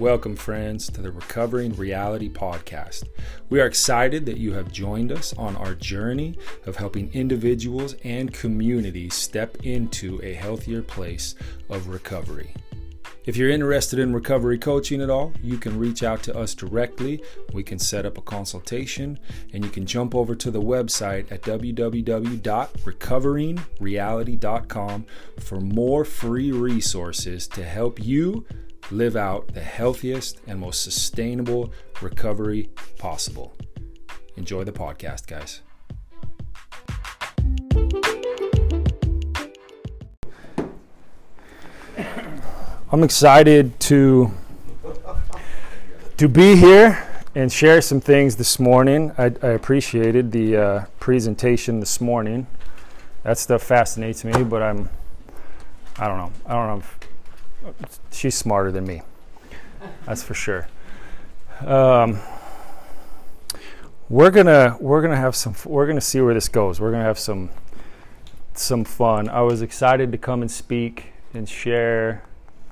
Welcome, friends, to the Recovering Reality Podcast. We are excited that you have joined us on our journey of helping individuals and communities step into a healthier place of recovery. If you're interested in recovery coaching at all, you can reach out to us directly. We can set up a consultation and you can jump over to the website at www.recoveringreality.com for more free resources to help you live out the healthiest and most sustainable recovery possible. Enjoy the podcast, guys. I'm excited to to be here and share some things this morning. I, I appreciated the uh, presentation this morning. That stuff fascinates me, but I'm I don't know. I don't know. If, she's smarter than me. That's for sure. Um, we're gonna we're gonna have some we're gonna see where this goes. We're gonna have some some fun. I was excited to come and speak and share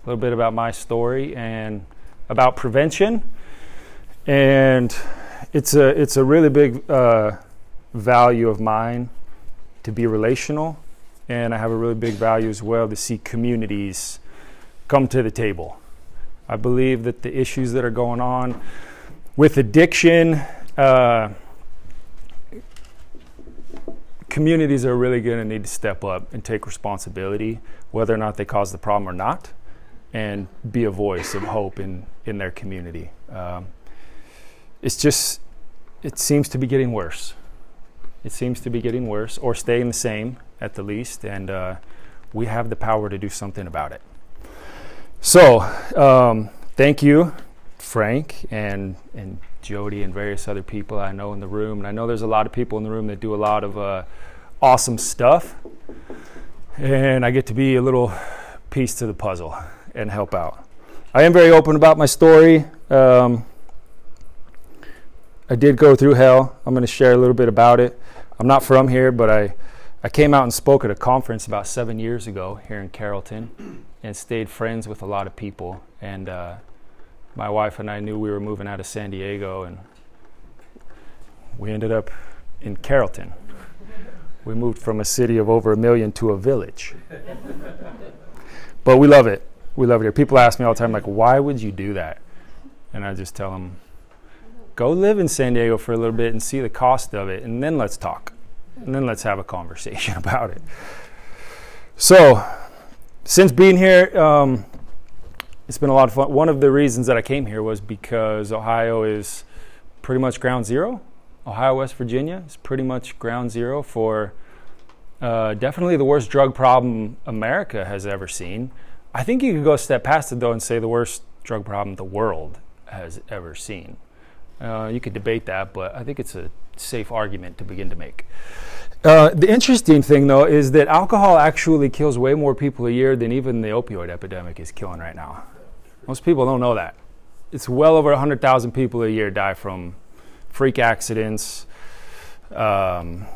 a little bit about my story and about prevention. And it's a it's a really big uh, value of mine to be relational, and I have a really big value as well to see communities come to the table. I believe that the issues that are going on with addiction, uh, communities are really going to need to step up and take responsibility, whether or not they cause the problem or not, and be a voice of hope in, in their community. Um, it's just, it seems to be getting worse. It seems to be getting worse or staying the same at the least, and uh, we have the power to do something about it. So, um, thank you, Frank and and Jody and various other people I know in the room. And I know there's a lot of people in the room that do a lot of uh, awesome stuff. And I get to be a little piece to the puzzle and help out. I am very open about my story. Um, I did go through hell. I'm going to share a little bit about it. I'm not from here, but I, I came out and spoke at a conference about seven years ago here in Carrollton and stayed friends with a lot of people. And uh, my wife and I knew we were moving out of San Diego, and we ended up in Carrollton. We moved from a city of over a million to a village. but we love it. We love it here. People ask me all the time, like, why would you do that? And I just tell them, go live in San Diego for a little bit and see the cost of it, and then let's talk. And then let's have a conversation about it. So, since being here, um, it's been a lot of fun. One of the reasons that I came here was because Ohio is pretty much ground zero. Ohio, West Virginia is pretty much ground zero for uh, definitely the worst drug problem America has ever seen. I think you could go a step past it though and say the worst drug problem the world has ever seen. Uh, you could debate that, but I think it's a safe argument to begin to make. Uh, the interesting thing, though, is that alcohol actually kills way more people a year than even the opioid epidemic is killing right now. Most people don't know that. It's well over 100,000 people a year die from freak accidents. Um,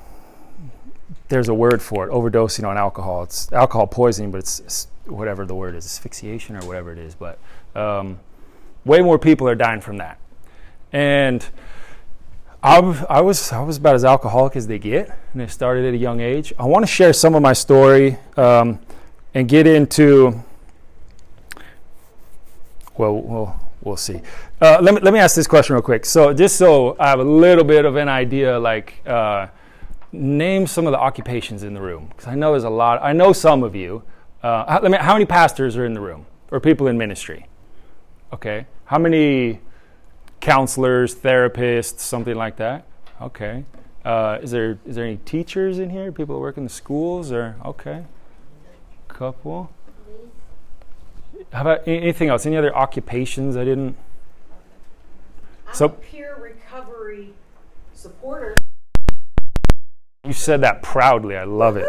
there's a word for it overdosing on alcohol. It's alcohol poisoning, but it's, it's whatever the word is asphyxiation or whatever it is. But um, way more people are dying from that. And I, I, was I was about as alcoholic as they get, and it started at a young age. I want to share some of my story um, and get into. Well, we'll see. Uh, let me let me ask this question real quick. So just so I have a little bit of an idea, like uh, name some of the occupations in the room, because I know there's a lot. I know some of you. Uh, how, me, how many pastors are in the room, or people in ministry? Okay, how many counselors, therapists, something like that. Okay. Uh, is there is there any teachers in here? People that work in the schools, or okay, couple. How about anything else? Any other occupations I didn't? I'm so, a peer recovery supporter. You said that proudly. I love it.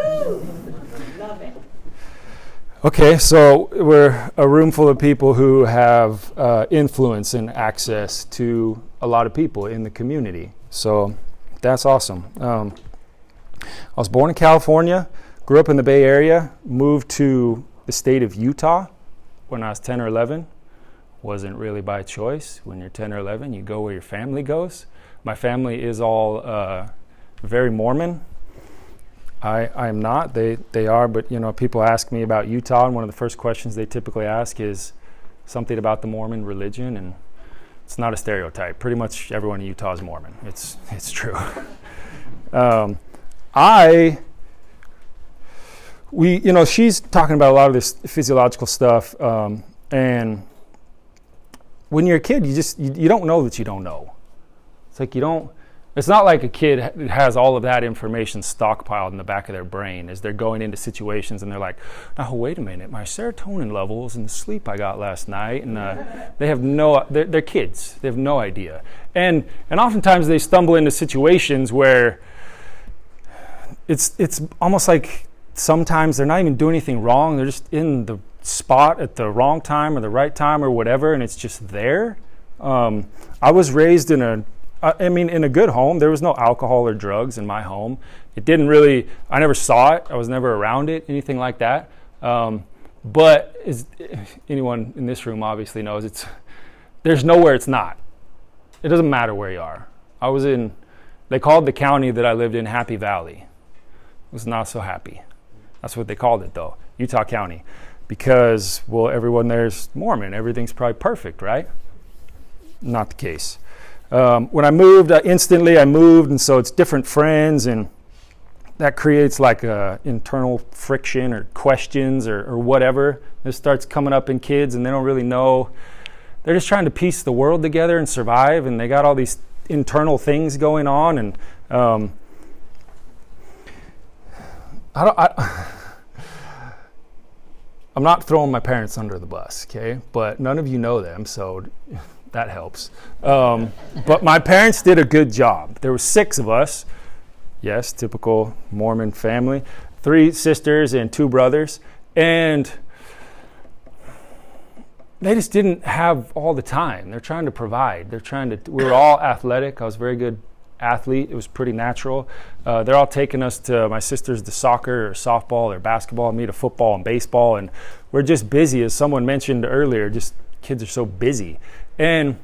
love it. Okay, so we're a room full of people who have uh, influence and access to a lot of people in the community. So that's awesome. Um, I was born in California, grew up in the Bay Area, moved to the state of Utah when I was 10 or 11. wasn't really by choice. When you're 10 or 11, you go where your family goes. My family is all uh, very Mormon. I, I am not. They, they are, but you know, people ask me about Utah, and one of the first questions they typically ask is something about the Mormon religion, and it's not a stereotype. Pretty much everyone in Utah is Mormon. It's, it's true. um, I we, you know, she's talking about a lot of this physiological stuff, um, and when you're a kid, you just you, you, don't know that you don't know. It's like you don't. It's not like a kid has all of that information stockpiled in the back of their brain as they're going into situations, and they're like, "Oh, wait a minute, my serotonin levels and the sleep I got last night," and uh, they have no. They're, they're kids. They have no idea, and and oftentimes they stumble into situations where it's it's almost like sometimes they're not even doing anything wrong. They're just in the spot at the wrong time or the right time or whatever, and it's just there. Um, I was raised in a, I mean, in a good home. There was no alcohol or drugs in my home. It didn't really, I never saw it. I was never around it, anything like that. Um, but as anyone in this room obviously knows, it's there's nowhere it's not. It doesn't matter where you are. I was in, they called the county that I lived in Happy Valley. It was not so happy. That's what they called it, though, Utah County, because, well, everyone there's Mormon. Everything's probably perfect, right? Not the case. Um, when I moved, uh, instantly I moved, and so it's different friends, and that creates like a internal friction or questions or, or whatever. This starts coming up in kids, and they don't really know. They're just trying to piece the world together and survive, and they got all these internal things going on, and um, I don't. I, I'm not throwing my parents under the bus, okay? But none of you know them, so that helps. Um, but my parents did a good job. There were six of us. Yes, typical Mormon family. Three sisters and two brothers, and they just didn't have all the time. They're trying to provide. They're trying to. We were all athletic. I was a very good athlete. It was pretty natural. Uh, they're all taking us to my sisters to soccer or softball or basketball, me to football and baseball, and we're just busy. As someone mentioned earlier, just kids are so busy, and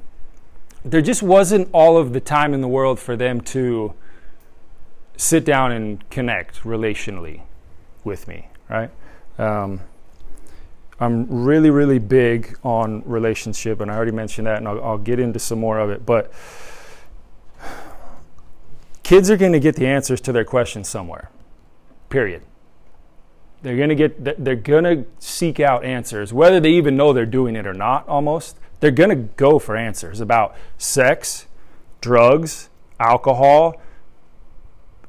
there just wasn't all of the time in the world for them to sit down and connect relationally with me. Right. Um, I'm really, really big on relationship, and I already mentioned that, and I'll, I'll get into some more of it, but Kids are going to get the answers to their questions somewhere. Period. They're going to get they're going to seek out answers whether they even know they're doing it or not almost. They're going to go for answers about sex, drugs, alcohol,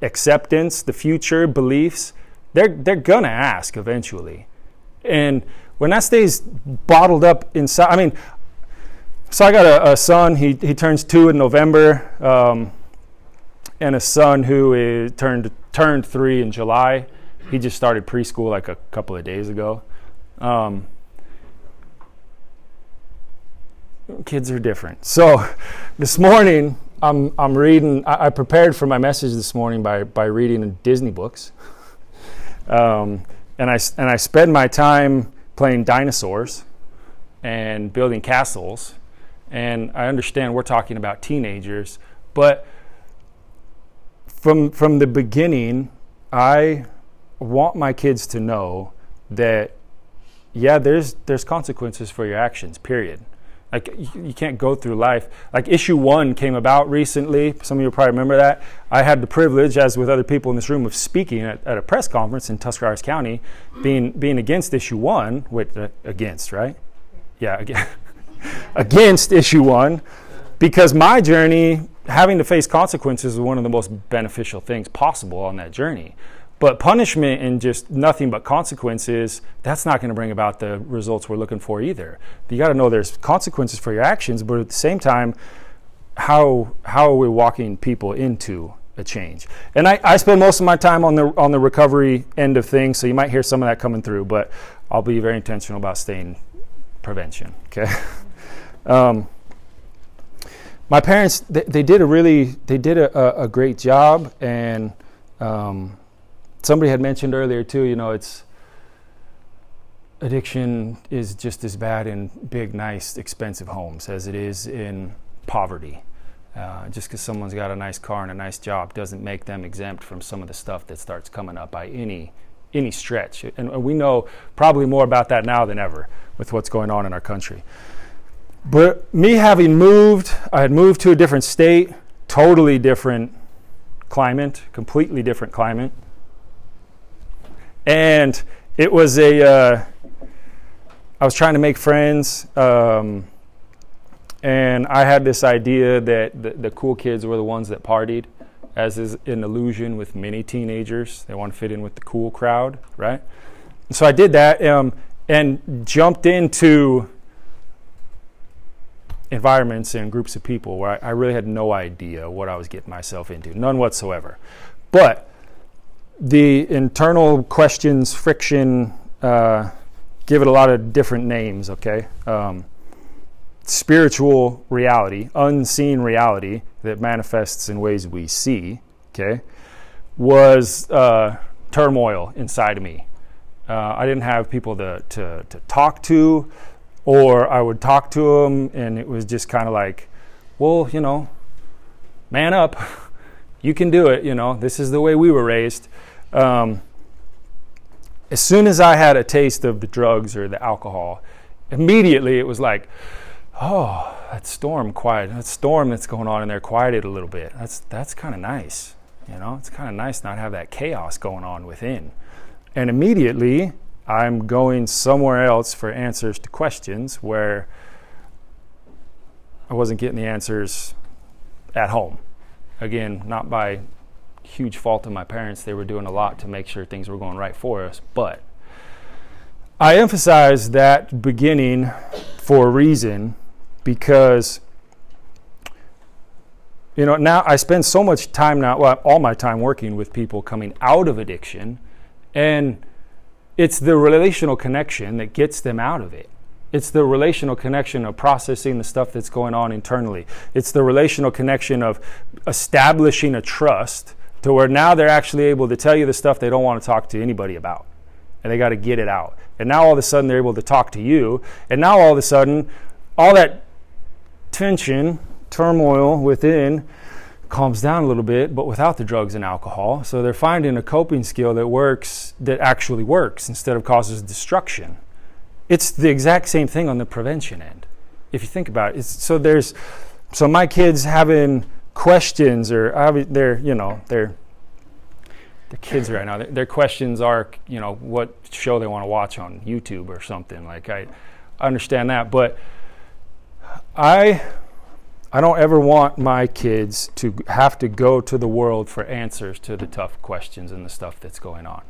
acceptance, the future, beliefs. They're they're going to ask eventually. And when that stays bottled up inside, I mean, so I got a, a son. He he turns two in November. Um, and a son who is turned turned three in July. He just started preschool like a couple of days ago. Um, kids are different. So this morning I'm I'm reading. I, I, prepared for my message this morning by by reading Disney books, um, and I and I spend my time playing dinosaurs and building castles. And I understand we're talking about teenagers, but from from the beginning, I want my kids to know that yeah, there's there's consequences for your actions. Period. Like you, can't go through life. Like issue one came about recently. Some of you probably remember that. I had the privilege, as with other people in this room, of speaking at, at a press conference in Tuscarawas County, being being against issue one. With uh, against, right? Yeah, again, against issue one, because my journey having to face consequences is one of the most beneficial things possible on that journey. But punishment and just nothing but consequences, that's not going to bring about the results we're looking for either. You got to know there's consequences for your actions, but at the same time, how how are we walking people into a change? And I, I spend most of my time on the on the recovery end of things, so you might hear some of that coming through, but I'll be very intentional about staying prevention. Okay. um, my parents they, they, did a really they did a, a great job and um, somebody had mentioned earlier too you know it's addiction is just as bad in big, nice, expensive homes as it is in poverty. Uh, just because someone's got a nice car and a nice job doesn't make them exempt from some of the stuff that starts coming up by any any stretch. And we know probably more about that now than ever with what's going on in our country. But me having moved, I had moved to a different state, totally different climate, completely different climate. And it was a, uh, I was trying to make friends. Um, and I had this idea that the, the, cool kids were the ones that partied, as is an illusion with many teenagers. They want to fit in with the cool crowd, right? so I did that um, and jumped into environments and groups of people where I, I, really had no idea what I was getting myself into, none whatsoever. But the internal questions, friction, uh, give it a lot of different names, okay? Um, spiritual reality, unseen reality that manifests in ways we see, okay, was uh, turmoil inside of me. Uh, I didn't have people to, to, to talk to, or I would talk to them, and it was just kind of like, well, you know, man up. You can do it, you know, this is the way we were raised. Um, as soon as I had a taste of the drugs or the alcohol, immediately it was like, oh, that storm quiet, that storm that's going on in there quieted a little bit. That's that's kind of nice, you know. It's kind of nice not have that chaos going on within. And immediately, I'm going somewhere else for answers to questions where I wasn't getting the answers at home. Again, not by huge fault of my parents. They were doing a lot to make sure things were going right for us, but I emphasize that beginning for a reason because you know now i spend so much time now well, all my time working with people coming out of addiction and it's the relational connection that gets them out of it. It's the relational connection of processing the stuff that's going on internally. It's the relational connection of establishing a trust to where now they're actually able to tell you the stuff they don't want to talk to anybody about and they got to get it out and now all of a sudden they're able to talk to you and now all of a sudden all that tension, turmoil within calms down a little bit, but without the drugs and alcohol. So they're finding a coping skill that works, that actually works instead of causes destruction. It's the exact same thing on the prevention end. If you think about it, it's, so there's, so my kids having questions or they're, you know, they're, the kids right now, their questions are, you know, what show they want to watch on YouTube or something. Like I, understand that, but I I don't ever want my kids to have to go to the world for answers to the tough questions and the stuff that's going on.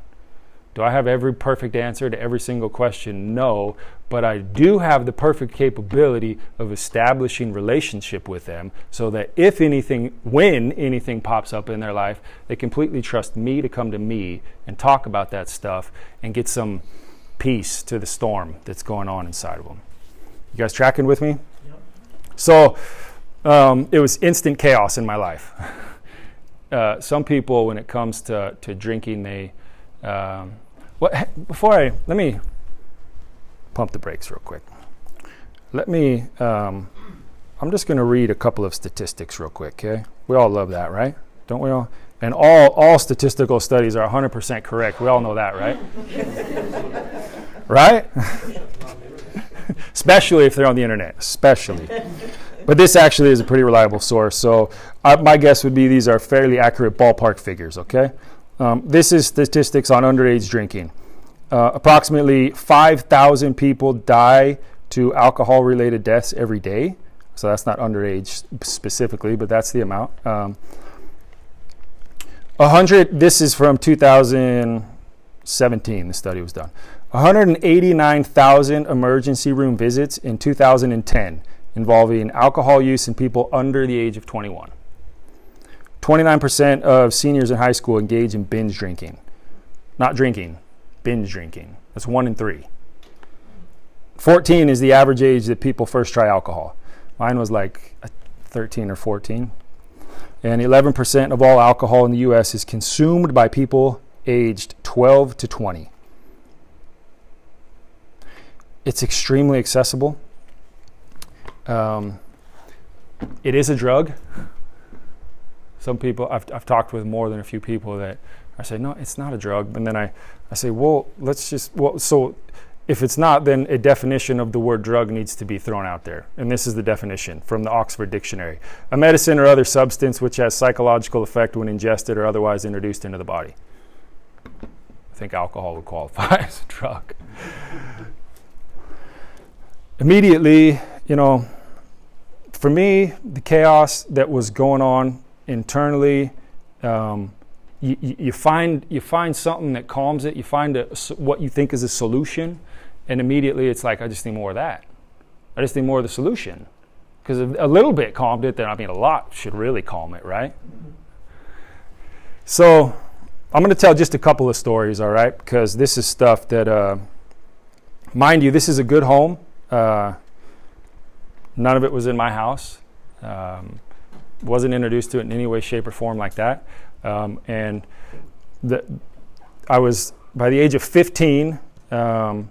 Do I have every perfect answer to every single question? No, but I do have the perfect capability of establishing relationship with them so that if anything, when anything pops up in their life, they completely trust me to come to me and talk about that stuff and get some peace to the storm that's going on inside of them. You guys tracking with me? So um, it was instant chaos in my life. uh, some people, when it comes to, to drinking, they. Um, well, before I. Let me pump the brakes real quick. Let me. Um, I'm just going to read a couple of statistics real quick, okay? We all love that, right? Don't we all? And all, all statistical studies are 100% correct. We all know that, right? right? especially if they're on the internet, especially. but this actually is a pretty reliable source. So uh, my guess would be these are fairly accurate ballpark figures. Okay, um, this is statistics on underage drinking. Uh, approximately 5,000 people die to alcohol-related deaths every day. So that's not underage specifically, but that's the amount. Um, 100. This is from 2017. The study was done. 189,000 emergency room visits in 2010 involving alcohol use in people under the age of 21. 29% of seniors in high school engage in binge drinking. Not drinking, binge drinking. That's one in three. 14 is the average age that people first try alcohol. Mine was like 13 or 14. And 11% of all alcohol in the US is consumed by people aged 12 to 20. it's extremely accessible. Um, it is a drug. Some people, I've, I've talked with more than a few people that I say, no, it's not a drug. And then I, I say, well, let's just, well, so if it's not, then a definition of the word drug needs to be thrown out there. And this is the definition from the Oxford Dictionary a medicine or other substance which has psychological effect when ingested or otherwise introduced into the body. I think alcohol would qualify as a drug. Immediately, you know, for me, the chaos that was going on internally, um, you, you, find you find something that calms it. You find a, what you think is a solution, and immediately it's like I just need more of that. I just need more of the solution because a little bit calmed it. Then I mean, a lot should really calm it, right? So I'm going to tell just a couple of stories, all right? Because this is stuff that, uh, mind you, this is a good home. Uh, none of it was in my house. Um, wasn't introduced to it in any way, shape, or form like that. Um, and the, I was, by the age of 15, um,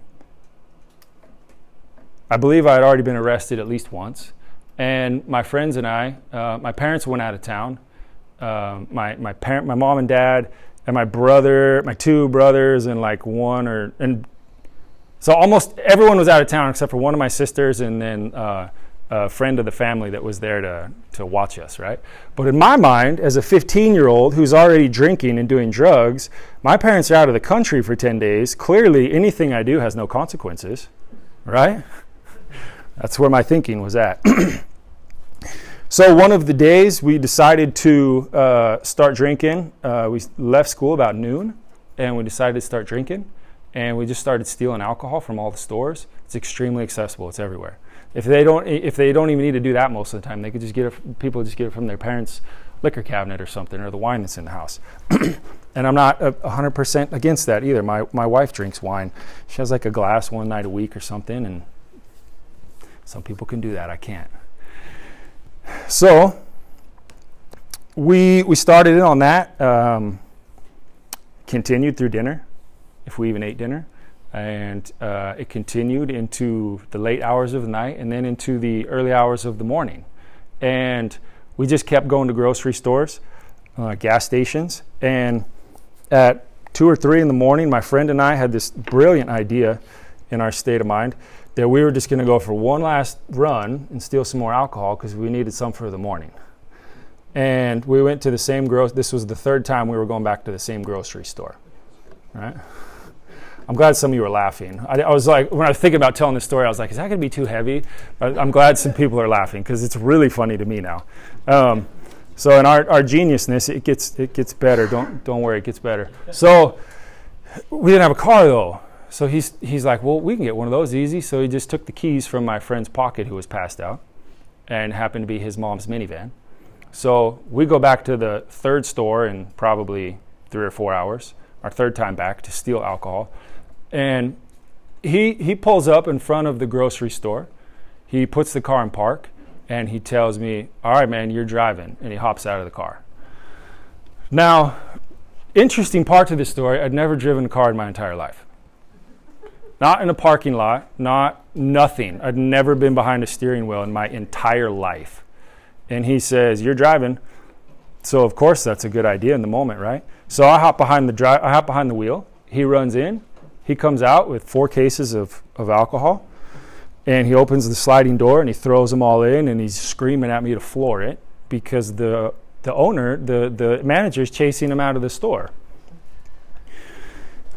I believe I had already been arrested at least once. And my friends and I, uh, my parents went out of town. Uh, my, my, parent, my mom and dad, and my brother, my two brothers, and like one or, and so almost everyone was out of town except for one of my sisters and then uh, a friend of the family that was there to, to watch us, right? But in my mind, as a 15 year old who's already drinking and doing drugs, my parents are out of the country for 10 days. Clearly, anything I do has no consequences, right? That's where my thinking was at. so, one of the days we decided to uh, start drinking. Uh, we left school about noon and we decided to start drinking. And we just started stealing alcohol from all the stores. It's extremely accessible, it's everywhere. If they don't, if they don't even need to do that most of the time, they could just get it. People just get it from their parents' liquor cabinet or something, or the wine that's in the house. and I'm not hundred percent against that either. My my wife drinks wine. She has like a glass one night a week or something, and some people can do that. I can't. So we we started in on that. Um, continued through dinner, if we even ate dinner and uh, it continued into the late hours of the night and then into the early hours of the morning. And we just kept going to grocery stores, uh, gas stations, and at two or three in the morning, my friend and I had this brilliant idea in our state of mind that we were just going to go for one last run and steal some more alcohol because we needed some for the morning. And we went to the same grocery. This was the third time we were going back to the same grocery store, right? I'm glad some of you are laughing. I, I, was like, when I was thinking about telling this story, I was like, is that going to be too heavy? I'm glad some people are laughing because it's really funny to me now. Um, so in our, our geniusness, it gets it gets better. Don't don't worry, it gets better. So we didn't have a car though. So he's he's like, well, we can get one of those easy. So he just took the keys from my friend's pocket who was passed out, and happened to be his mom's minivan. So we go back to the third store in probably three or four hours. Our third time back to steal alcohol. And he, he pulls up in front of the grocery store. He puts the car in park and he tells me, All right, man, you're driving. And he hops out of the car. Now, interesting part to this story I'd never driven a car in my entire life. Not in a parking lot, not nothing. I'd never been behind a steering wheel in my entire life. And he says, You're driving. So of course that's a good idea in the moment, right? So I hop behind the dri- I hop behind the wheel. He runs in. He comes out with four cases of, of alcohol and he opens the sliding door and he throws them all in and he's screaming at me to floor it because the the owner, the, the manager is chasing him out of the store.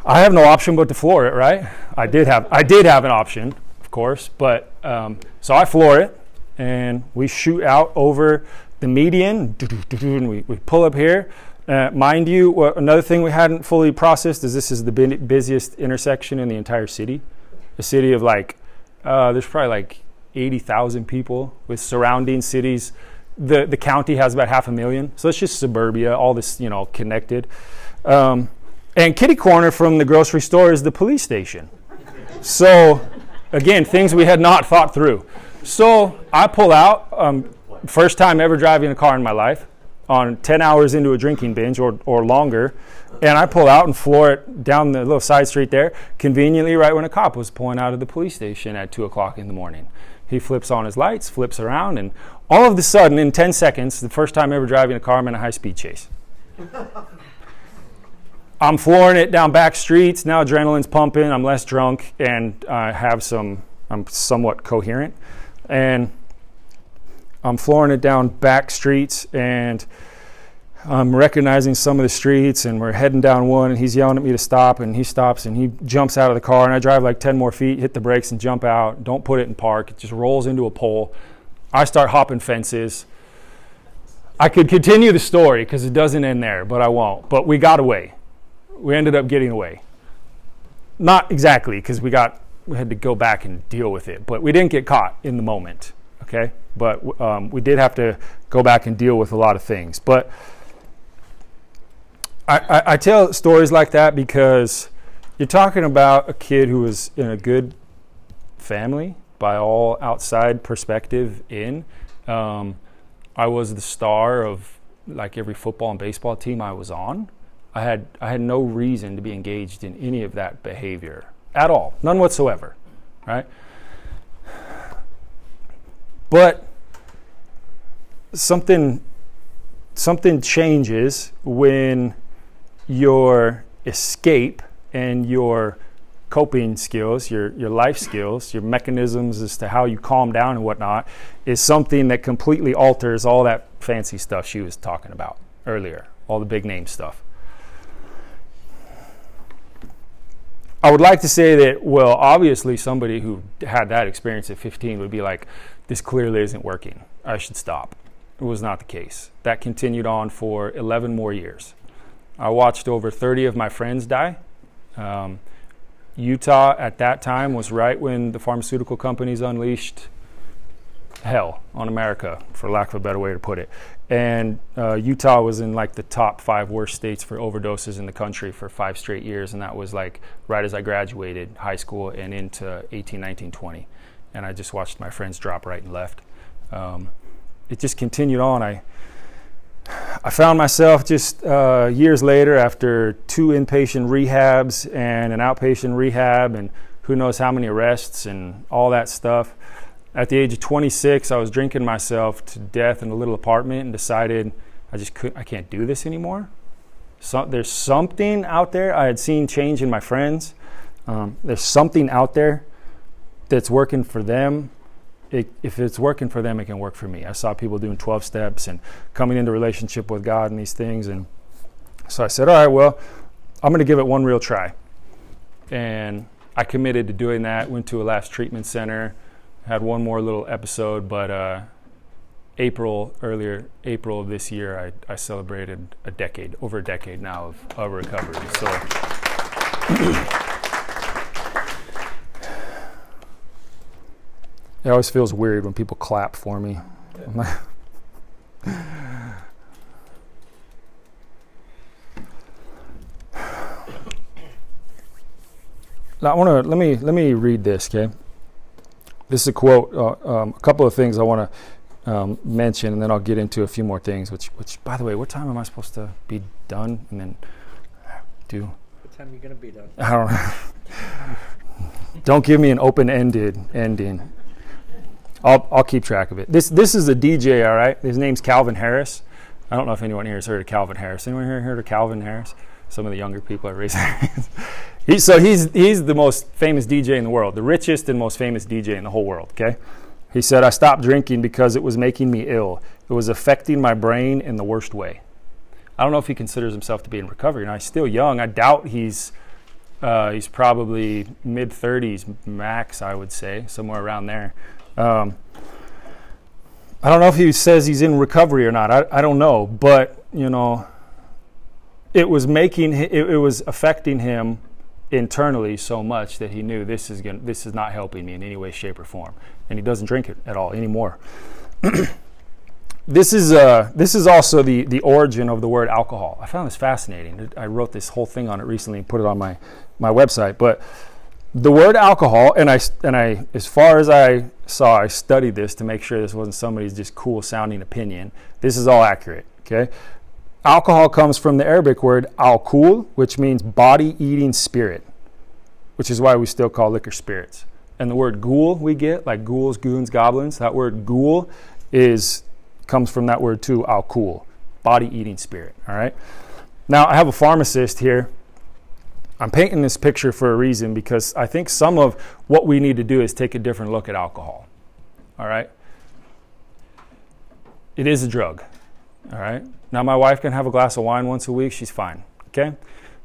I have no option but to floor it, right? I did have I did have an option, of course, but um, so I floor it and we shoot out over the median and we, we pull up here uh, mind you, another thing we hadn't fully processed is this is the busiest intersection in the entire city. A city of like, uh, there's probably like 80,000 people with surrounding cities. The, the county has about half a million. So it's just suburbia, all this, you know, connected. Um, and kitty corner from the grocery store is the police station. So, again, things we had not thought through. So I pull out, um, first time ever driving a car in my life on 10 hours into a drinking binge or, or longer, and I pull out and floor it down the little side street there, conveniently right when a cop was pulling out of the police station at 2 o'clock in the morning. He flips on his lights, flips around, and all of a sudden, in 10 seconds, the first time ever driving a car, I'm in a high speed chase. I'm flooring it down back streets. Now adrenaline's pumping. I'm less drunk and I have some, I'm somewhat coherent. And I'm flooring it down back streets and I'm recognizing some of the streets and we're heading down one and he's yelling at me to stop and he stops and he jumps out of the car and I drive like 10 more feet, hit the brakes and jump out. Don't put it in park. It just rolls into a pole. I start hopping fences. I could continue the story because it doesn't end there, but I won't. But we got away we ended up getting away. Not exactly, because we got we had to go back and deal with it, but we didn't get caught in the moment. Okay, but um, we did have to go back and deal with a lot of things. But I, I, I tell stories like that because you're talking about a kid who was in a good family by all outside perspective in. Um, I was the star of like every football and baseball team I was on. I had, I had no reason to be engaged in any of that behavior at all, none whatsoever, right? But something, something changes when your escape and your coping skills, your, your life skills, your mechanisms as to how you calm down and whatnot, is something that completely alters all that fancy stuff she was talking about earlier, all the big name stuff. I would like to say that, well, obviously, somebody who had that experience at 15 would be like, this clearly isn't working. I should stop. It was not the case. That continued on for 11 more years. I watched over 30 of my friends die. Um, Utah at that time was right when the pharmaceutical companies unleashed hell on America, for lack of a better way to put it. And uh, Utah was in like the top five worst states for overdoses in the country for five straight years. And that was like right as I graduated high school and into 18, 19, 20. And I just watched my friends drop right and left. Um, it just continued on. I, I found myself just uh, years later after two inpatient rehabs and an outpatient rehab and who knows how many arrests and all that stuff at the age of 26, I was drinking myself to death in a little apartment and decided I just couldn't, I can't do this anymore. So, there's something out there. I had seen change in my friends. Um, there's something out there that's working for them. It, if it's working for them, it can work for me. I saw people doing 12 steps and coming into relationship with God and these things. And so I said, all right, well, I'm going to give it one real try. And I committed to doing that, went to a last treatment center had one more little episode, but uh, April earlier April of this year, I, I celebrated a decade, over a decade now of, of recovery. So. it always feels weird when people clap for me. Now, I want to let me let me read this, okay? This is a quote. Uh, um, a couple of things I want to um, mention, and then I'll get into a few more things. Which, which, by the way, what time am I supposed to be done? And then do. What time are you gonna be done? I don't know. don't give me an open-ended ending. I'll I'll keep track of it. This this is a DJ, all right. His name's Calvin Harris. I don't know if anyone here has heard of Calvin Harris. Anyone here heard of Calvin Harris? Some of the younger people are raising. He, so he's, he's the most famous DJ in the world, the richest and most famous DJ in the whole world, okay? He said, I stopped drinking because it was making me ill. It was affecting my brain in the worst way. I don't know if he considers himself to be in recovery. Now, he's still young. I doubt he's, uh, he's probably mid 30s max, I would say, somewhere around there. Um, I don't know if he says he's in recovery or not. I, I don't know. But, you know, it was making, it, it was affecting him internally so much that he knew this is going this is not helping me in any way, shape, or form, and he doesn't drink it at all anymore. this is uh, this is also the the origin of the word alcohol. I found this fascinating. I wrote this whole thing on it recently and put it on my my website. But the word alcohol, and I and I, as far as I saw, I studied this to make sure this wasn't somebody's just cool sounding opinion. This is all accurate. Okay? Alcohol comes from the Arabic word alcohol, which means body eating spirit, which is why we still call liquor spirits. And the word ghoul we get, like ghouls, goons, goblins, that word ghoul is comes from that word too, alcohol, body eating spirit. All right. Now I have a pharmacist here. I'm painting this picture for a reason because I think some of what we need to do is take a different look at alcohol. All right. It is a drug. All right. Now, my wife can have a glass of wine once a week. She's fine. Okay.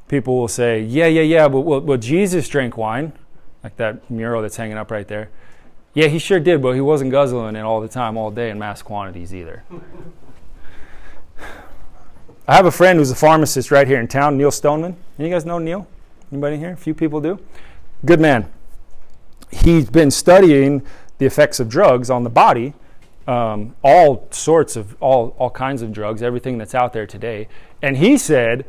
People will say, yeah, yeah, yeah, but well, well, Jesus drank wine, like that mural that's hanging up right there. Yeah, he sure did, but he wasn't guzzling it all the time, all day in mass quantities either. I have a friend who's a pharmacist right here in town, Neil Stoneman. You guys know Neil? Anybody here? A few people do. Good man. He's been studying the effects of drugs on the body um, all sorts of all all kinds of drugs, everything that's out there today. And he said,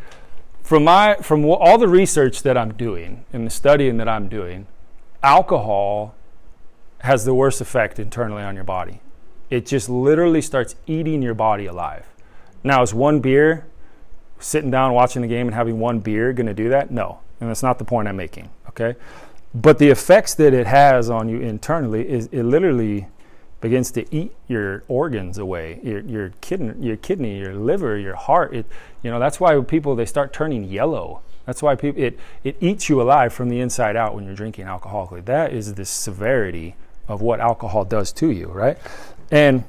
from my from all the research that I'm doing and the studying that I'm doing, alcohol has the worst effect internally on your body. It just literally starts eating your body alive. Now, is one beer, sitting down watching the game and having one beer, going to do that? No, and that's not the point I'm making. Okay, but the effects that it has on you internally is it literally begins to eat your organs away, your, your, kidney, your kidney, your liver, your heart. It, you know, that's why people, they start turning yellow. That's why people, it, it eats you alive from the inside out when you're drinking alcoholically. That is the severity of what alcohol does to you, right? And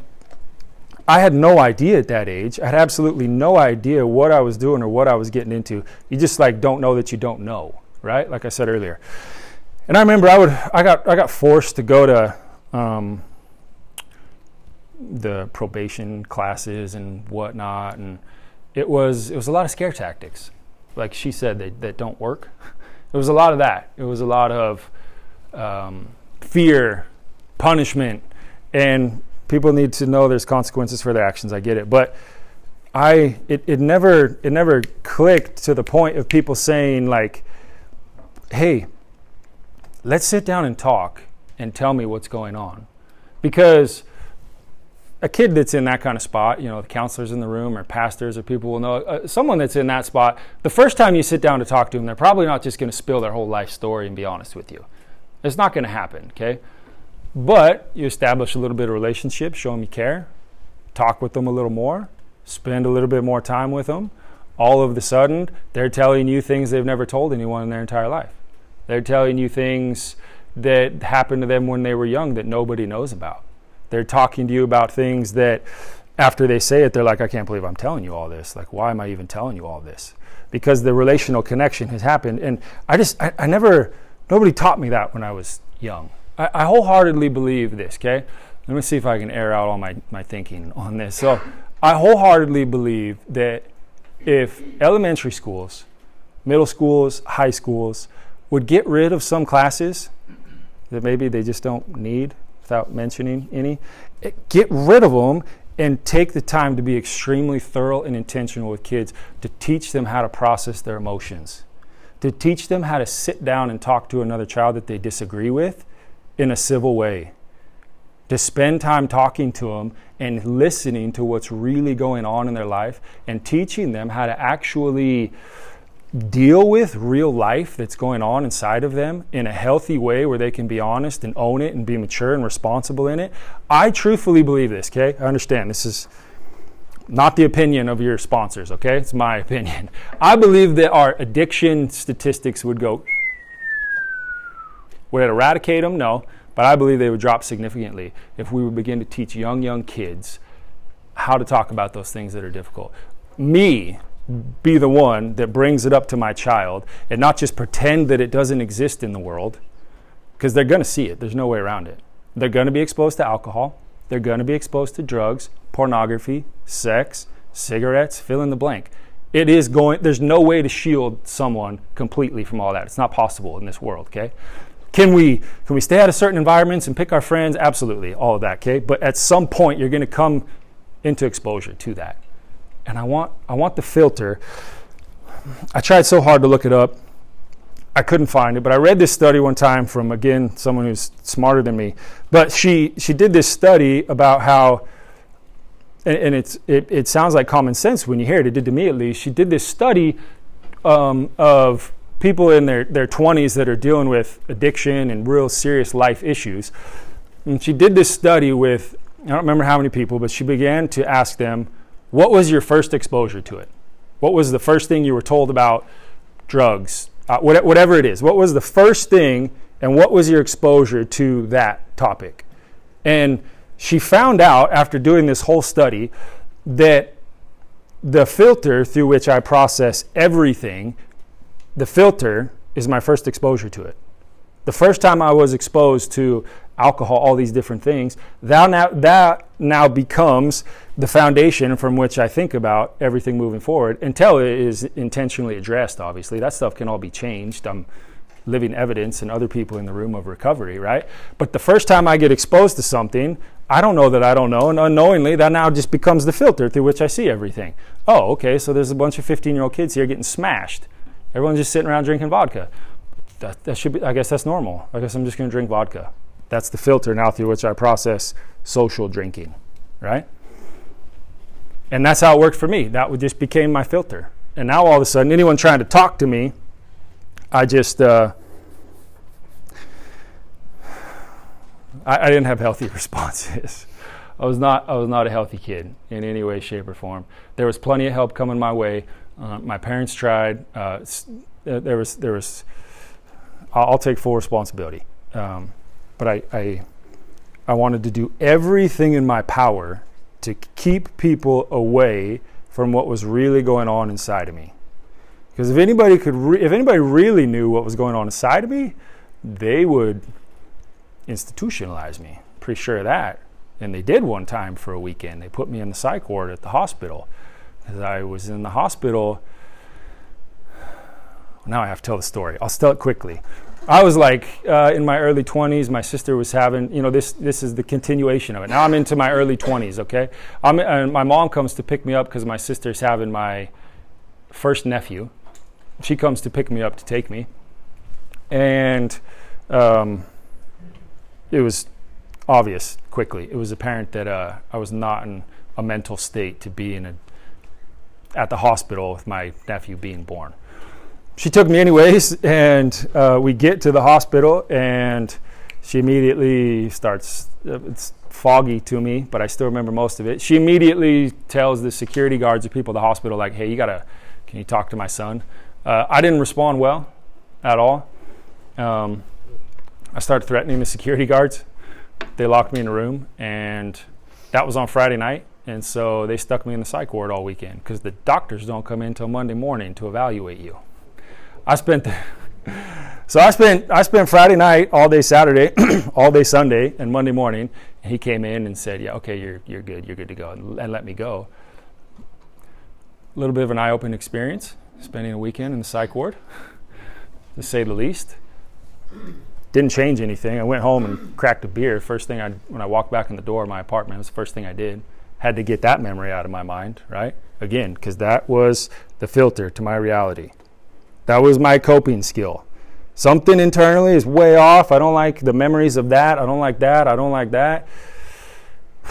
I had no idea at that age. I had absolutely no idea what I was doing or what I was getting into. You just like don't know that you don't know, right? Like I said earlier. And I remember I would I got I got forced to go to um, the probation classes and whatnot, and it was it was a lot of scare tactics, like she said that that don't work. It was a lot of that. It was a lot of um, fear, punishment, and people need to know there's consequences for their actions. I get it, but I it, it never it never clicked to the point of people saying like, "Hey, let's sit down and talk and tell me what's going on," because a kid that's in that kind of spot, you know, the counselors in the room or pastors or people will know, uh, someone that's in that spot, the first time you sit down to talk to them, they're probably not just going to spill their whole life story and be honest with you. It's not going to happen, okay? But you establish a little bit of relationship, show them you care, talk with them a little more, spend a little bit more time with them. All of a the sudden, they're telling you things they've never told anyone in their entire life. They're telling you things that happened to them when they were young that nobody knows about they're talking to you about things that after they say it, they're like, I can't believe I'm telling you all this. Like, why am I even telling you all this? Because the relational connection has happened. And I just, I, I never, nobody taught me that when I was young. I, I, wholeheartedly believe this, okay? Let me see if I can air out all my, my thinking on this. So, I wholeheartedly believe that if elementary schools, middle schools, high schools would get rid of some classes that maybe they just don't need without mentioning any. Eh, get rid of them and take the time to be extremely thorough and intentional with kids to teach them how to process their emotions, to teach them how to sit down and talk to another child that they disagree with in a civil way, to spend time talking to them and listening to what's really going on in their life and teaching them how to actually deal with real life that's going on inside of them in a healthy way where they can be honest and own it and be mature and responsible in it. I truthfully believe this, okay? I understand this is not the opinion of your sponsors, okay? It's my opinion. I believe that our addiction statistics would go. Would it eradicate them? No. But I believe they would drop significantly if we would begin to teach young, young kids how to talk about those things that are difficult. Me, be the one that brings it up to my child and not just pretend that it doesn't exist in the world because they're going to see it. There's no way around it. They're going to be exposed to alcohol, they're going to be exposed to drugs, pornography, sex, cigarettes, fill in the blank. It is going there's no way to shield someone completely from all that. It's not possible in this world, okay? Can we can we stay out of certain environments and pick our friends? Absolutely, all of that, okay? But at some point you're going to come into exposure to that and I want I want the filter. I tried so hard to look it up. I couldn't find it, but I read this study one time from again someone who's smarter than me. But she she did this study about how and, and it's it, it sounds like common sense when you hear it. It did to me at least. She did this study um, of people in their, their 20s that are dealing with addiction and real serious life issues. And she did this study with, I don't remember how many people, but she began to ask them, What was your first exposure to it? What was the first thing you were told about drugs? Uh, whatever it is. What was the first thing, and what was your exposure to that topic? And she found out after doing this whole study that the filter through which I process everything, the filter is my first exposure to it. The first time I was exposed to alcohol, all these different things, that now, that now becomes the foundation from which I think about everything moving forward until it is intentionally addressed, obviously. That stuff can all be changed. I'm living evidence and other people in the room of recovery, right? But the first time I get exposed to something, I don't know that I don't know, and unknowingly, that now just becomes the filter through which I see everything. Oh, okay, so there's a bunch of 15 year old kids here getting smashed. Everyone's just sitting around drinking vodka. That, that should be, I guess that's normal. I guess I'm just going to drink vodka. That's the filter now through which I process social drinking, right? And that's how it worked for me. That just became my filter. And now all of a sudden, anyone trying to talk to me, I just, uh, I, I didn't have healthy responses. I was not I was not a healthy kid in any way, shape, or form. There was plenty of help coming my way. Uh, my parents tried. Uh, there was there was. I'll, I'll take full responsibility, um, but I, I I wanted to do everything in my power to keep people away from what was really going on inside of me. Because if anybody could, re- if anybody really knew what was going on inside of me, they would institutionalize me. Pretty sure of that. And they did one time for a weekend. They put me in the psych ward at the hospital. As I was in the hospital, now I have to tell the story. I'll tell it quickly. I was like uh, in my early 20s. My sister was having, you know, this this is the continuation of it. Now I'm into my early 20s. Okay, I'm, and my mom comes to pick me up because my sister's having my first nephew. She comes to pick me up to take me, and um, it was obvious quickly. It was apparent that uh, I was not in a mental state to be in a at the hospital with my nephew being born. She took me anyways, and uh, we get to the hospital, and she immediately starts. Uh, it's foggy to me, but I still remember most of it. She immediately tells the security guards or people at the hospital, like, "Hey, you gotta, can you talk to my son?" Uh, I didn't respond well at all. Um, I started threatening the security guards. They locked me in a room, and that was on Friday night. And so they stuck me in the psych ward all weekend because the doctors don't come in until Monday morning to evaluate you. I spent, the, so I spent I spent Friday night, all day Saturday, all day Sunday, and Monday morning. And he came in and said, "Yeah, okay, you're you're good, you're good to go," and, and let me go. A little bit of an eye-opening experience, spending a weekend in the psych ward, to say the least didn't change anything. I went home and cracked a beer. First thing I, when I walked back in the door of my apartment, it was the first thing I did. Had to get that memory out of my mind, right? Again, because that was the filter to my reality. That was my coping skill. Something internally is way off. I don't like the memories of that. I don't like that. I don't like that.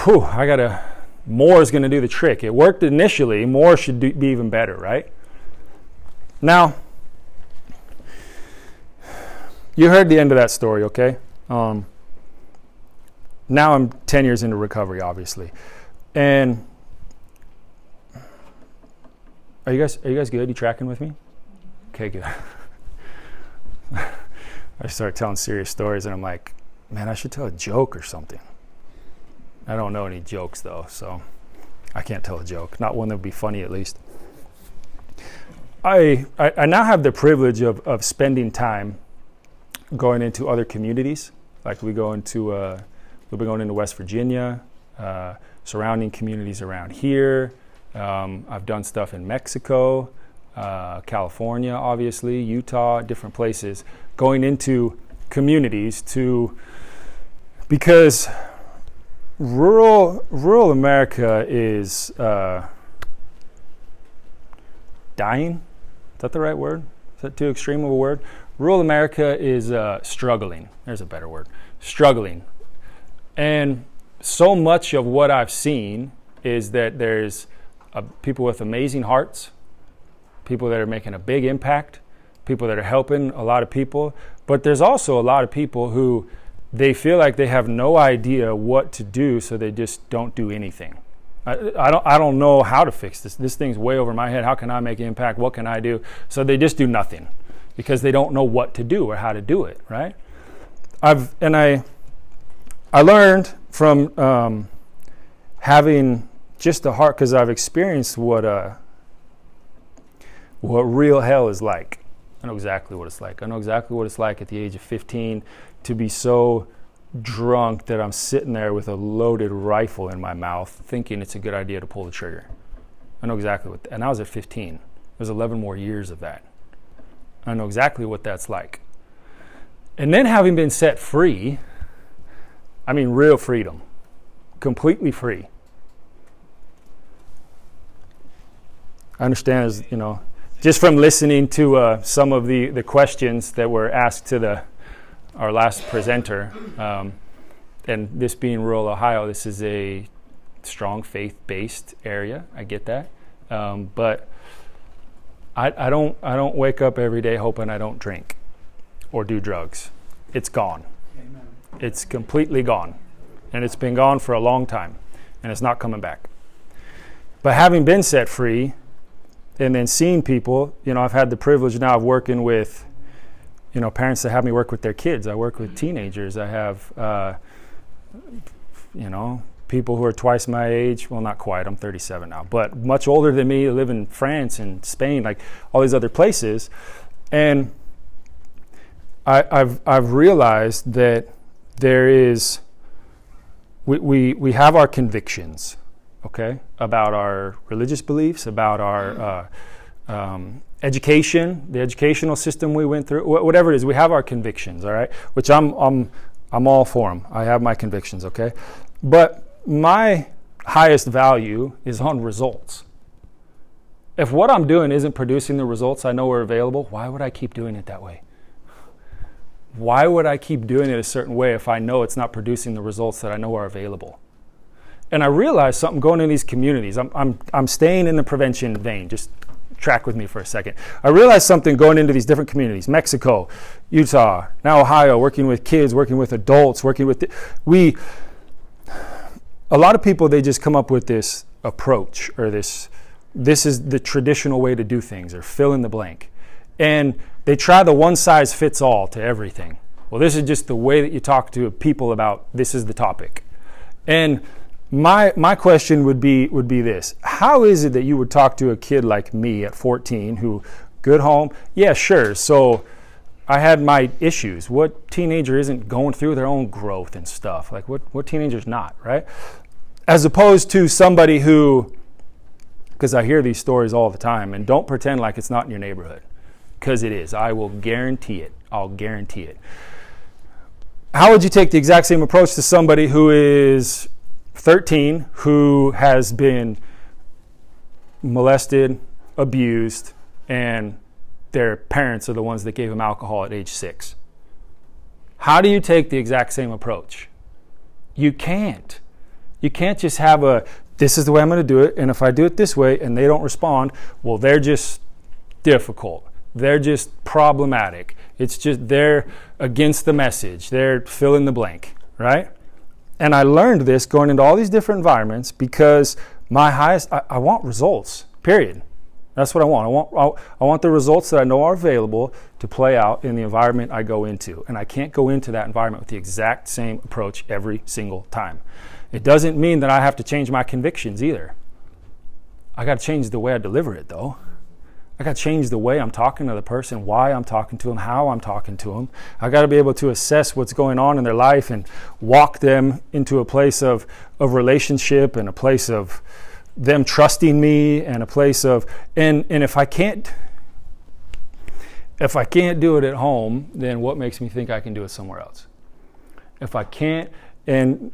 Whew, I gotta. More is gonna do the trick. It worked initially. More should do, be even better, right? Now, you heard the end of that story, okay? Um, now I'm 10 years into recovery, obviously. And are you guys are you guys good? You tracking with me? Okay, good. I start telling serious stories and I'm like, man, I should tell a joke or something. I don't know any jokes though, so I can't tell a joke. Not one that would be funny at least. I, I, I now have the privilege of, of spending time going into other communities. Like we go into, uh, we'll be going into West Virginia, uh, surrounding communities around here. Um, I've done stuff in Mexico, uh, California, obviously, Utah, different places. Going into communities to, because rural rural America is uh, dying. Is that the right word? Is that too extreme of a word? rural America is uh, struggling. There's a better word struggling. And so much of what I've seen is that there's uh, people with amazing hearts, people that are making a big impact, people that are helping a lot of people, but there's also a lot of people who they feel like they have no idea what to do, so they just don't do anything. I, I, don't, I don't know how to fix this. This thing's way over my head. How can I make an impact? What can I do? So they just do nothing because they don't know what to do or how to do it, right? I've, and I, I learned from um, having just the heart because I've experienced what, uh, what real hell is like. I know exactly what it's like. I know exactly what it's like at the age of 15 to be so drunk that I'm sitting there with a loaded rifle in my mouth thinking it's a good idea to pull the trigger. I know exactly what, and I was at 15. There's 11 more years of that. I know exactly what that's like. And then having been set free, I mean, real freedom, completely free. I understand, as you know, just from listening to uh, some of the, the questions that were asked to the our last presenter, um, and this being rural Ohio, this is a strong faith-based area. I get that, um, but I, I don't I don't wake up every day hoping I don't drink or do drugs. It's gone. It's completely gone, and it's been gone for a long time, and it's not coming back. But having been set free, and then seeing people, you know, I've had the privilege now of working with you know, parents that have me work with their kids. I work with teenagers. I have, uh, you know, people who are twice my age. Well, not quite. I'm 37 now, but much older than me. Live in France and Spain, like all these other places, and I, I've I've realized that there is. We, we, we have our convictions, okay, about our religious beliefs, about our uh, um, education, the educational system we went through, whatever it is, we have our convictions, all right? Which I'm, I'm, I'm all for them. I have my convictions, okay? But my highest value is on results. If what I'm doing isn't producing the results I know are available, why would I keep doing it that way? Why would I keep doing it a certain way if I know it's not producing the results that I know are available? And I realized something going in these communities. I'm, I'm, I'm staying in the prevention vein, just track with me for a second. I realized something going into these different communities Mexico, Utah, now Ohio, working with kids, working with adults, working with. We. A lot of people, they just come up with this approach or this. This is the traditional way to do things, or fill in the blank. And they try the one size fits all to everything. Well, this is just the way that you talk to people about this is the topic. And my my question would be would be this. How is it that you would talk to a kid like me at 14 who good home? Yeah sure. So i had my issues. What teenager isn't going through their own growth and stuff? Like what what teenager's not right? As opposed to somebody who because i hear these stories all the time and don't pretend like it's not in your neighborhood because it is i will guarantee it i'll guarantee it how would you take the exact same approach to somebody who is 13 who has been molested, abused, and their parents are the ones that gave him alcohol at age six. How do you take the exact same approach? You can't. You can't just have a, this is the way I'm going to do it, and if I do it this way and they don't respond, well, they're just difficult. They're just problematic. It's just they're against the message. They're fill in the blank, right? And I learned this going into all these different environments because my highest, I, I want results, period. That's what I want. I want, I, I want the results that I know are available to play out in the environment I go into. And I can't go into that environment with the exact same approach every single time. It doesn't mean that I have to change my convictions either. I got to change the way I deliver it, though. I got to change the way I'm talking to the person, why I'm talking to them, how I'm talking to them. I got to be able to assess what's going on in their life and walk them into a place of, of relationship and a place of them trusting me and a place of and and if I can't if I can't do it at home, then what makes me think I can do it somewhere else? If I can't and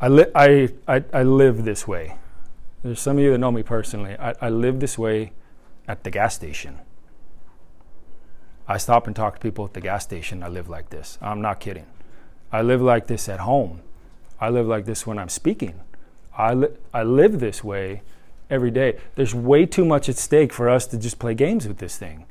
I, li- I, I, I live this way. There's some of you that know me personally. I, I live this way at the gas station. I stop and talk to people at the gas station. I live like this. I'm not kidding. I live like this at home. I live like this when I'm speaking. I, li- I live this way every day. There's way too much at stake for us to just play games with this thing.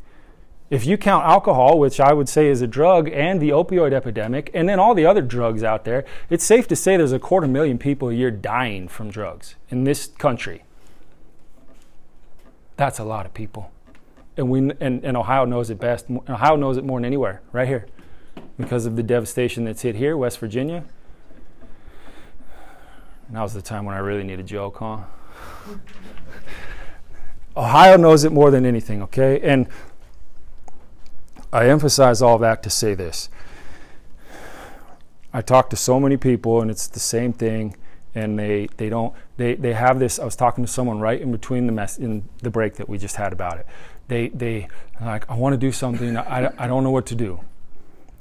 If you count alcohol, which I would say is a drug, and the opioid epidemic, and then all the other drugs out there, it's safe to say there's a quarter million people a year dying from drugs in this country. That's a lot of people. And, we, and, and Ohio knows it best. Ohio knows it more than anywhere, right here. Because of the devastation that's hit here, West Virginia. Now's the time when I really need a joke, huh? Ohio knows it more than anything, okay? And I emphasize all that to say this. I talk to so many people, and it's the same thing, and they, they don't they, they have this. I was talking to someone right in between the mess in the break that we just had about it. They they like I want to do something. I, I don't know what to do.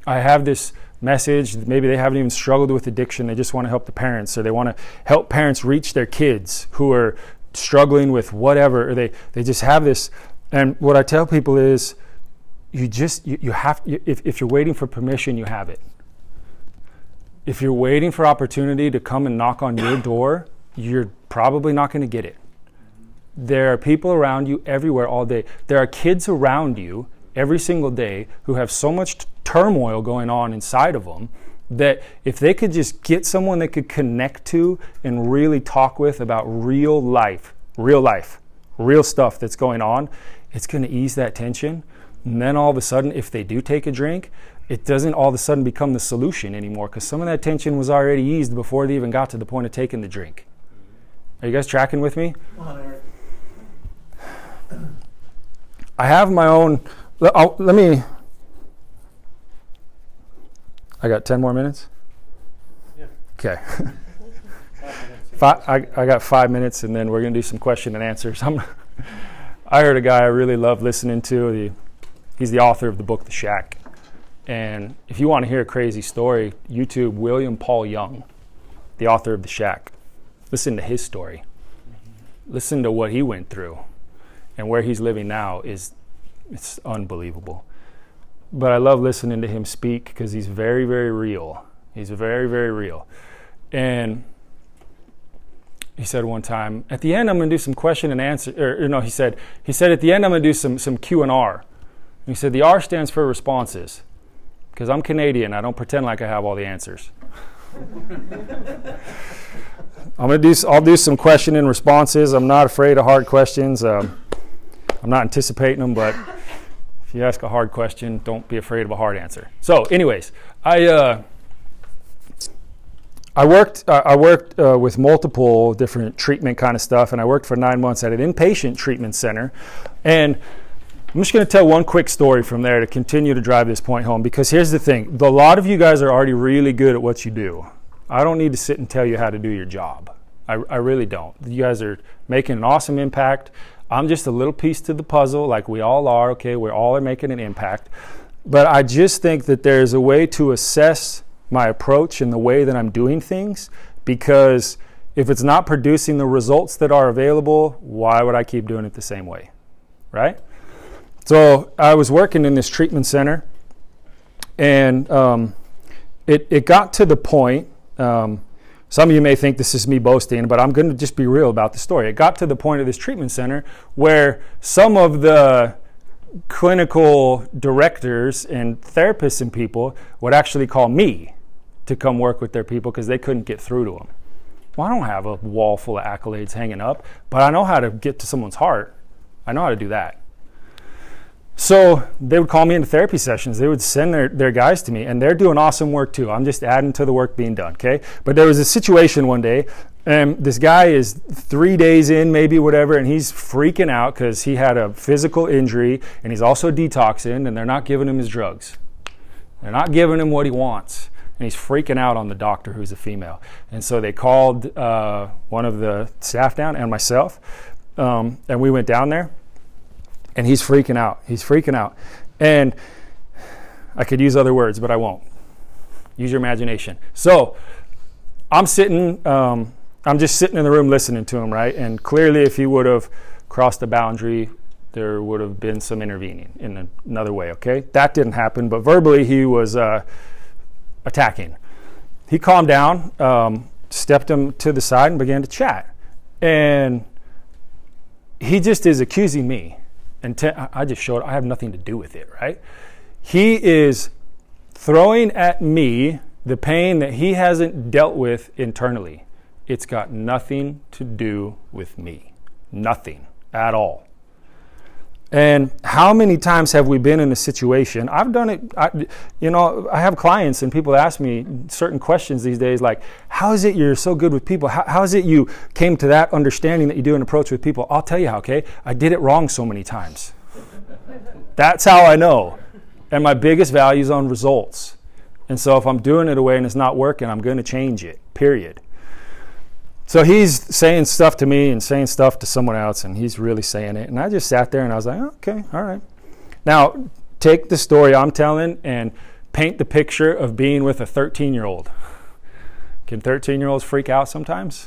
I have this message. Maybe they haven't even struggled with addiction. They just want to help the parents, or they want to help parents reach their kids who are struggling with whatever. Or they they just have this. And what I tell people is, you just you, you have you, if if you're waiting for permission, you have it. If you're waiting for opportunity to come and knock on your door, you're probably not going to get it. There are people around you everywhere all day. There are kids around you every single day who have so much t- turmoil going on inside of them that if they could just get someone they could connect to and really talk with about real life, real life, real stuff that's going on, it's going to ease that tension. And then all of a sudden, if they do take a drink, it doesn't all of a sudden become the solution anymore because some of that tension was already eased before they even got to the point of taking the drink. Are you guys tracking with me? I have my own. I'll, oh, let me. I got 10 more minutes? Yeah. Okay. five, I, I got five minutes and then we're going to do some question and answers. I'm, I heard a guy I really love listening to. He, he's the author of the book The Shack. And if you want to hear a crazy story, YouTube William Paul Young, the author of The Shack. Listen to his story. Listen to what he went through and where he's living now is it's unbelievable. But I love listening to him speak because he's very, very real. He's very, very real. And he said one time, at the end I'm going to do some question and answer. Or, or no, he said, he said at the end I'm going to do some some Q and R. He said the R stands for responses because I'm Canadian. I don't pretend like I have all the answers. I'm gonna do. I'll do some question and responses. I'm not afraid of hard questions. Um, I'm not anticipating them, but if you ask a hard question, don't be afraid of a hard answer. So, anyways, I uh, I worked I worked uh, with multiple different treatment kind of stuff, and I worked for nine months at an inpatient treatment center, and I'm just going to tell one quick story from there to continue to drive this point home. Because here's the thing: a lot of you guys are already really good at what you do. I don't need to sit and tell you how to do your job. I, I really don't. You guys are making an awesome impact. I'm just a little piece to the puzzle, like we all are. Okay, we all are making an impact. But I just think that there's a way to assess my approach and the way that I'm doing things because if it's not producing the results that are available, why would I keep doing it the same way? Right? So I was working in this treatment center and um, it, it got to the point. Um, some of you may think this is me boasting, but I'm going to just be real about the story. It got to the point of this treatment center where some of the clinical directors and therapists and people would actually call me to come work with their people because they couldn't get through to them. Well, I don't have a wall full of accolades hanging up, but I know how to get to someone's heart. I know how to do that. So they would call me into therapy sessions. They would send their, their guys to me, and they're doing awesome work too. I'm just adding to the work being done, okay? But there was a situation one day, and this guy is three days in, maybe whatever, and he's freaking out because he had a physical injury, and he's also detoxing, and they're not giving him his drugs. They're not giving him what he wants and he's freaking out on the doctor who's a female. And so they called uh, one of the staff down and myself, um, and we went down there, and he's freaking out. He's freaking out. And I could use other words, but I won't. Use your imagination. So I'm sitting, um, I'm just sitting in the room listening to him, right? And clearly, if he would have crossed the boundary, there would have been some intervening in another way, okay? That didn't happen, but verbally, he was. Uh, attacking. he calmed down, um, stepped him to the side, and began to chat. And he just is accusing me. And te- I just showed I have nothing to do with it, right? He is throwing at me the pain that he hasn't dealt with internally. It's got nothing to do with me. Nothing at all. And how many times have we been in a situation? I've done it, I, you know, I have clients and people ask me certain questions these days like, how is it you're so good with people? How, how is it you came to that understanding that you do an approach with people? I'll tell you how, okay? I did it wrong so many times. That's how I know. And my biggest value is on results. And so if I'm doing it away and it's not working, I'm going to change it, period. So he's saying stuff to me and saying stuff to someone else, and he's really saying it. And I just sat there and I was like, okay, all right. Now, take the story I'm telling and paint the picture of being with a 13 year old. Can 13 year olds freak out sometimes?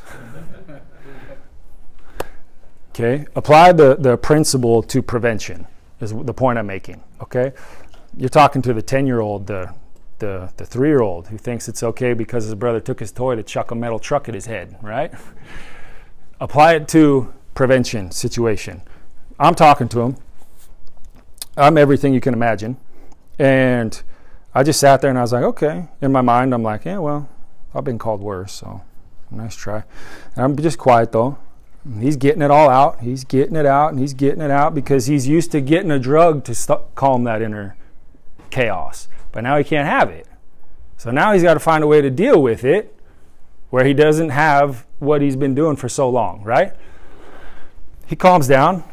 okay, apply the, the principle to prevention, is the point I'm making. Okay, you're talking to the 10 year old, the the, the three year old who thinks it's okay because his brother took his toy to chuck a metal truck at his head, right? Apply it to prevention situation. I'm talking to him. I'm everything you can imagine. And I just sat there and I was like, okay. In my mind, I'm like, yeah, well, I've been called worse, so nice try. And I'm just quiet though. He's getting it all out. He's getting it out and he's getting it out because he's used to getting a drug to st- calm that inner chaos but now he can't have it. So now he's got to find a way to deal with it where he doesn't have what he's been doing for so long, right? He calms down.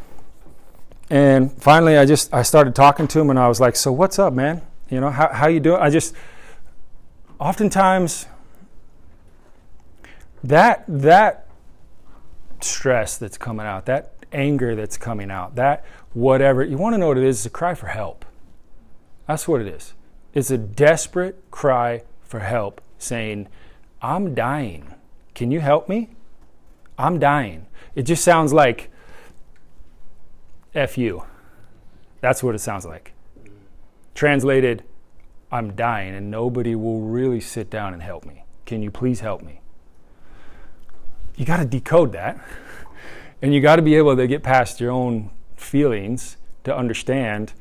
And finally I just I started talking to him and I was like, "So what's up, man? You know, how how you doing?" I just oftentimes that that stress that's coming out, that anger that's coming out, that whatever, you want to know what it is, it's a cry for help. That's what it is is a desperate cry for help, saying, I'm dying. Can you help me? I'm dying. It just sounds like F you. That's what it sounds like. Translated, I'm dying and nobody will really sit down and help me. Can you please help me? You got to decode that. And you got to be able to get past your own feelings to understand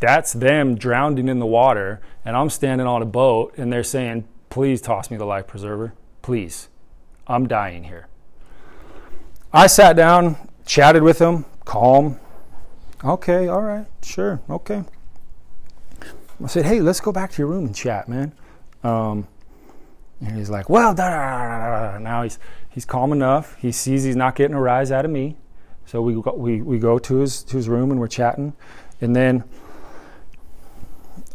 that's them drowning in the water, and I'm standing on a boat, and they're saying, Please toss me the life preserver. Please. I'm dying here. I sat down, chatted with him, calm. Okay, all right, sure, okay. I said, Hey, let's go back to your room and chat, man. Um, and he's like, Well, da, da, da, now he's, he's calm enough. He sees he's not getting a rise out of me. So we go, we, we go to his, to his room and we're chatting. And then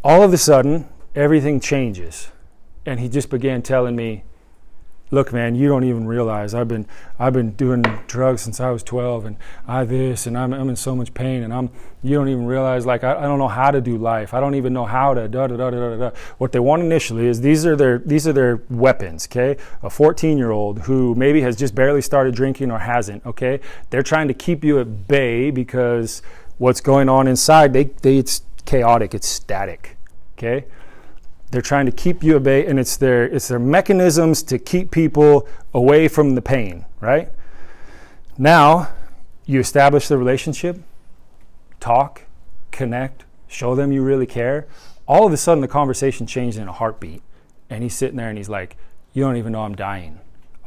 all of a sudden, everything changes. And he just began telling me, look man you don't even realize i've been i've been doing drugs since i was 12 and i this and i'm, I'm in so much pain and i'm you don't even realize like I, I don't know how to do life. I don't even know how to da da da da da what they want initially is these are their these are their weapons okay? A 14 year old who maybe has just barely started drinking or hasn't okay? They're trying to keep you at bay because what's going on inside they, they it's chaotic it's static Okay? They're trying to keep you at bay, and it's their it's their mechanisms to keep people away from the pain, right? Now, you establish the relationship, talk, connect, show them you really care. All of a sudden, the conversation changed in a heartbeat, and he's sitting there and he's like, "You don't even know I'm dying."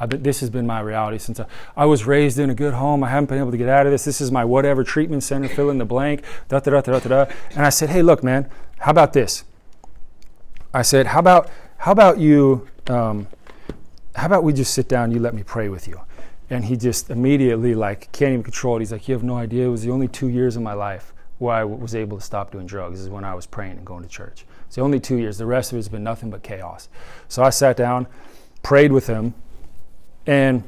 Been, this has been my reality since I, I, was raised in a good home. I haven't been able to get out of this. This is my whatever treatment center, fill in the blank, da da da da da da. And I said, hey, look, man, how about this? I said, "How about how about you? Um, how about we just sit down? You let me pray with you." And he just immediately like can't even control it. He's like, "You have no idea. It was the only two years of my life where I was able to stop doing drugs. Is when I was praying and going to church. It's the only two years. The rest of it has been nothing but chaos." So I sat down, prayed with him, and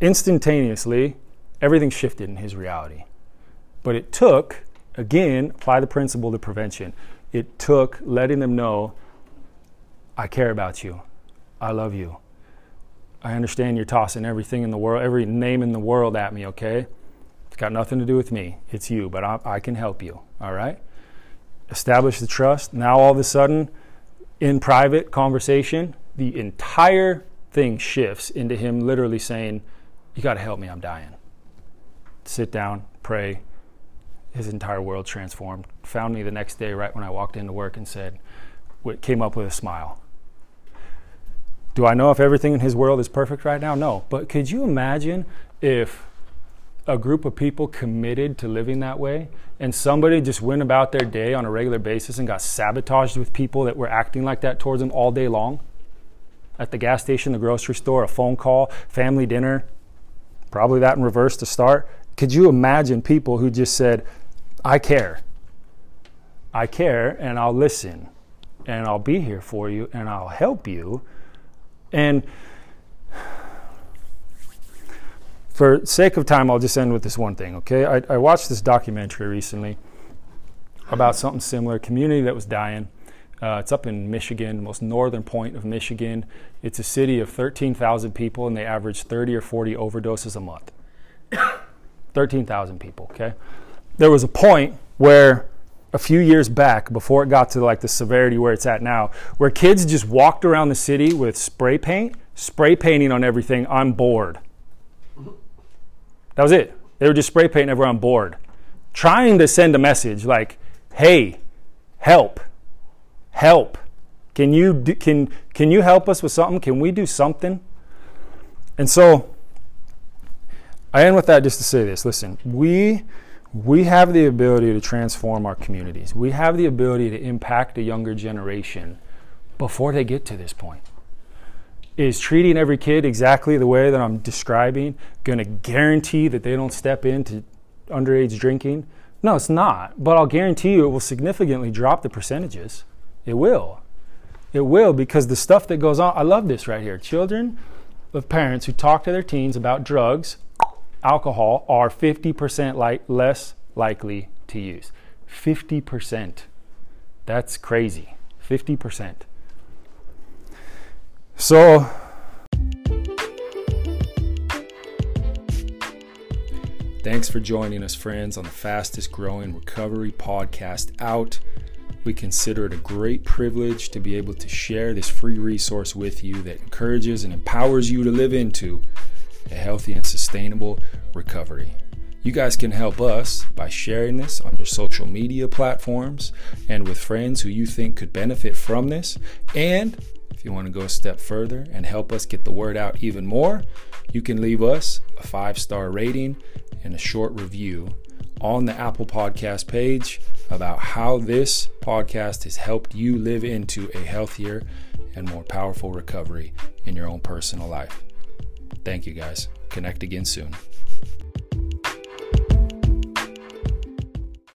instantaneously everything shifted in his reality. But it took again apply the principle to prevention it took letting them know I care about you. I love you. I understand you're tossing everything in the world, every name in the world at me, okay? It's got nothing to do with me. It's you, but I, I can help you, all right? Establish the trust. Now, all of a sudden, in private conversation, the entire thing shifts into him literally saying, You got to help me, I'm dying. Sit down, pray. His entire world transformed. Found me the next day, right when I walked into work, and said, Came up with a smile. Do I know if everything in his world is perfect right now? No. But could you imagine if a group of people committed to living that way and somebody just went about their day on a regular basis and got sabotaged with people that were acting like that towards them all day long? At the gas station, the grocery store, a phone call, family dinner, probably that in reverse to start. Could you imagine people who just said, I care. I care and I'll listen and I'll be here for you and I'll help you. And for sake of time, I'll just end with this one thing, okay? I, I watched this documentary recently about something similar, community that was dying. Uh, it's up in Michigan, most northern point of Michigan. It's a city of 13,000 people, and they average 30 or 40 overdoses a month. 13,000 people, okay? There was a point where a few years back, before it got to like the severity where it's at now, where kids just walked around the city with spray paint, spray painting on everything. I'm bored. That was it. They were just spray painting everyone on board, trying to send a message like, "Hey, help, help! Can you do, can can you help us with something? Can we do something?" And so, I end with that just to say this. Listen, we we have the ability to transform our communities. We have the ability to impact a younger generation before they get to this point is treating every kid exactly the way that I'm describing going to guarantee that they don't step into underage drinking? No, it's not. But I'll guarantee you it will significantly drop the percentages. It will. It will because the stuff that goes on, I love this right here. Children of parents who talk to their teens about drugs, alcohol, are 50% like, less likely to use. 50%. That's crazy. 50%. So, thanks for joining us, friends, on the fastest growing recovery podcast out. We consider it a great privilege to be able to share this free resource with you that encourages and empowers you to live into a healthy and sustainable recovery. You guys can help us by sharing this on your social media platforms and with friends who you think could benefit from this. And if you want to go a step further and help us get the word out even more, you can leave us a five star rating and a short review on the Apple Podcast page about how this podcast has helped you live into a healthier and more powerful recovery in your own personal life. Thank you guys. Connect again soon.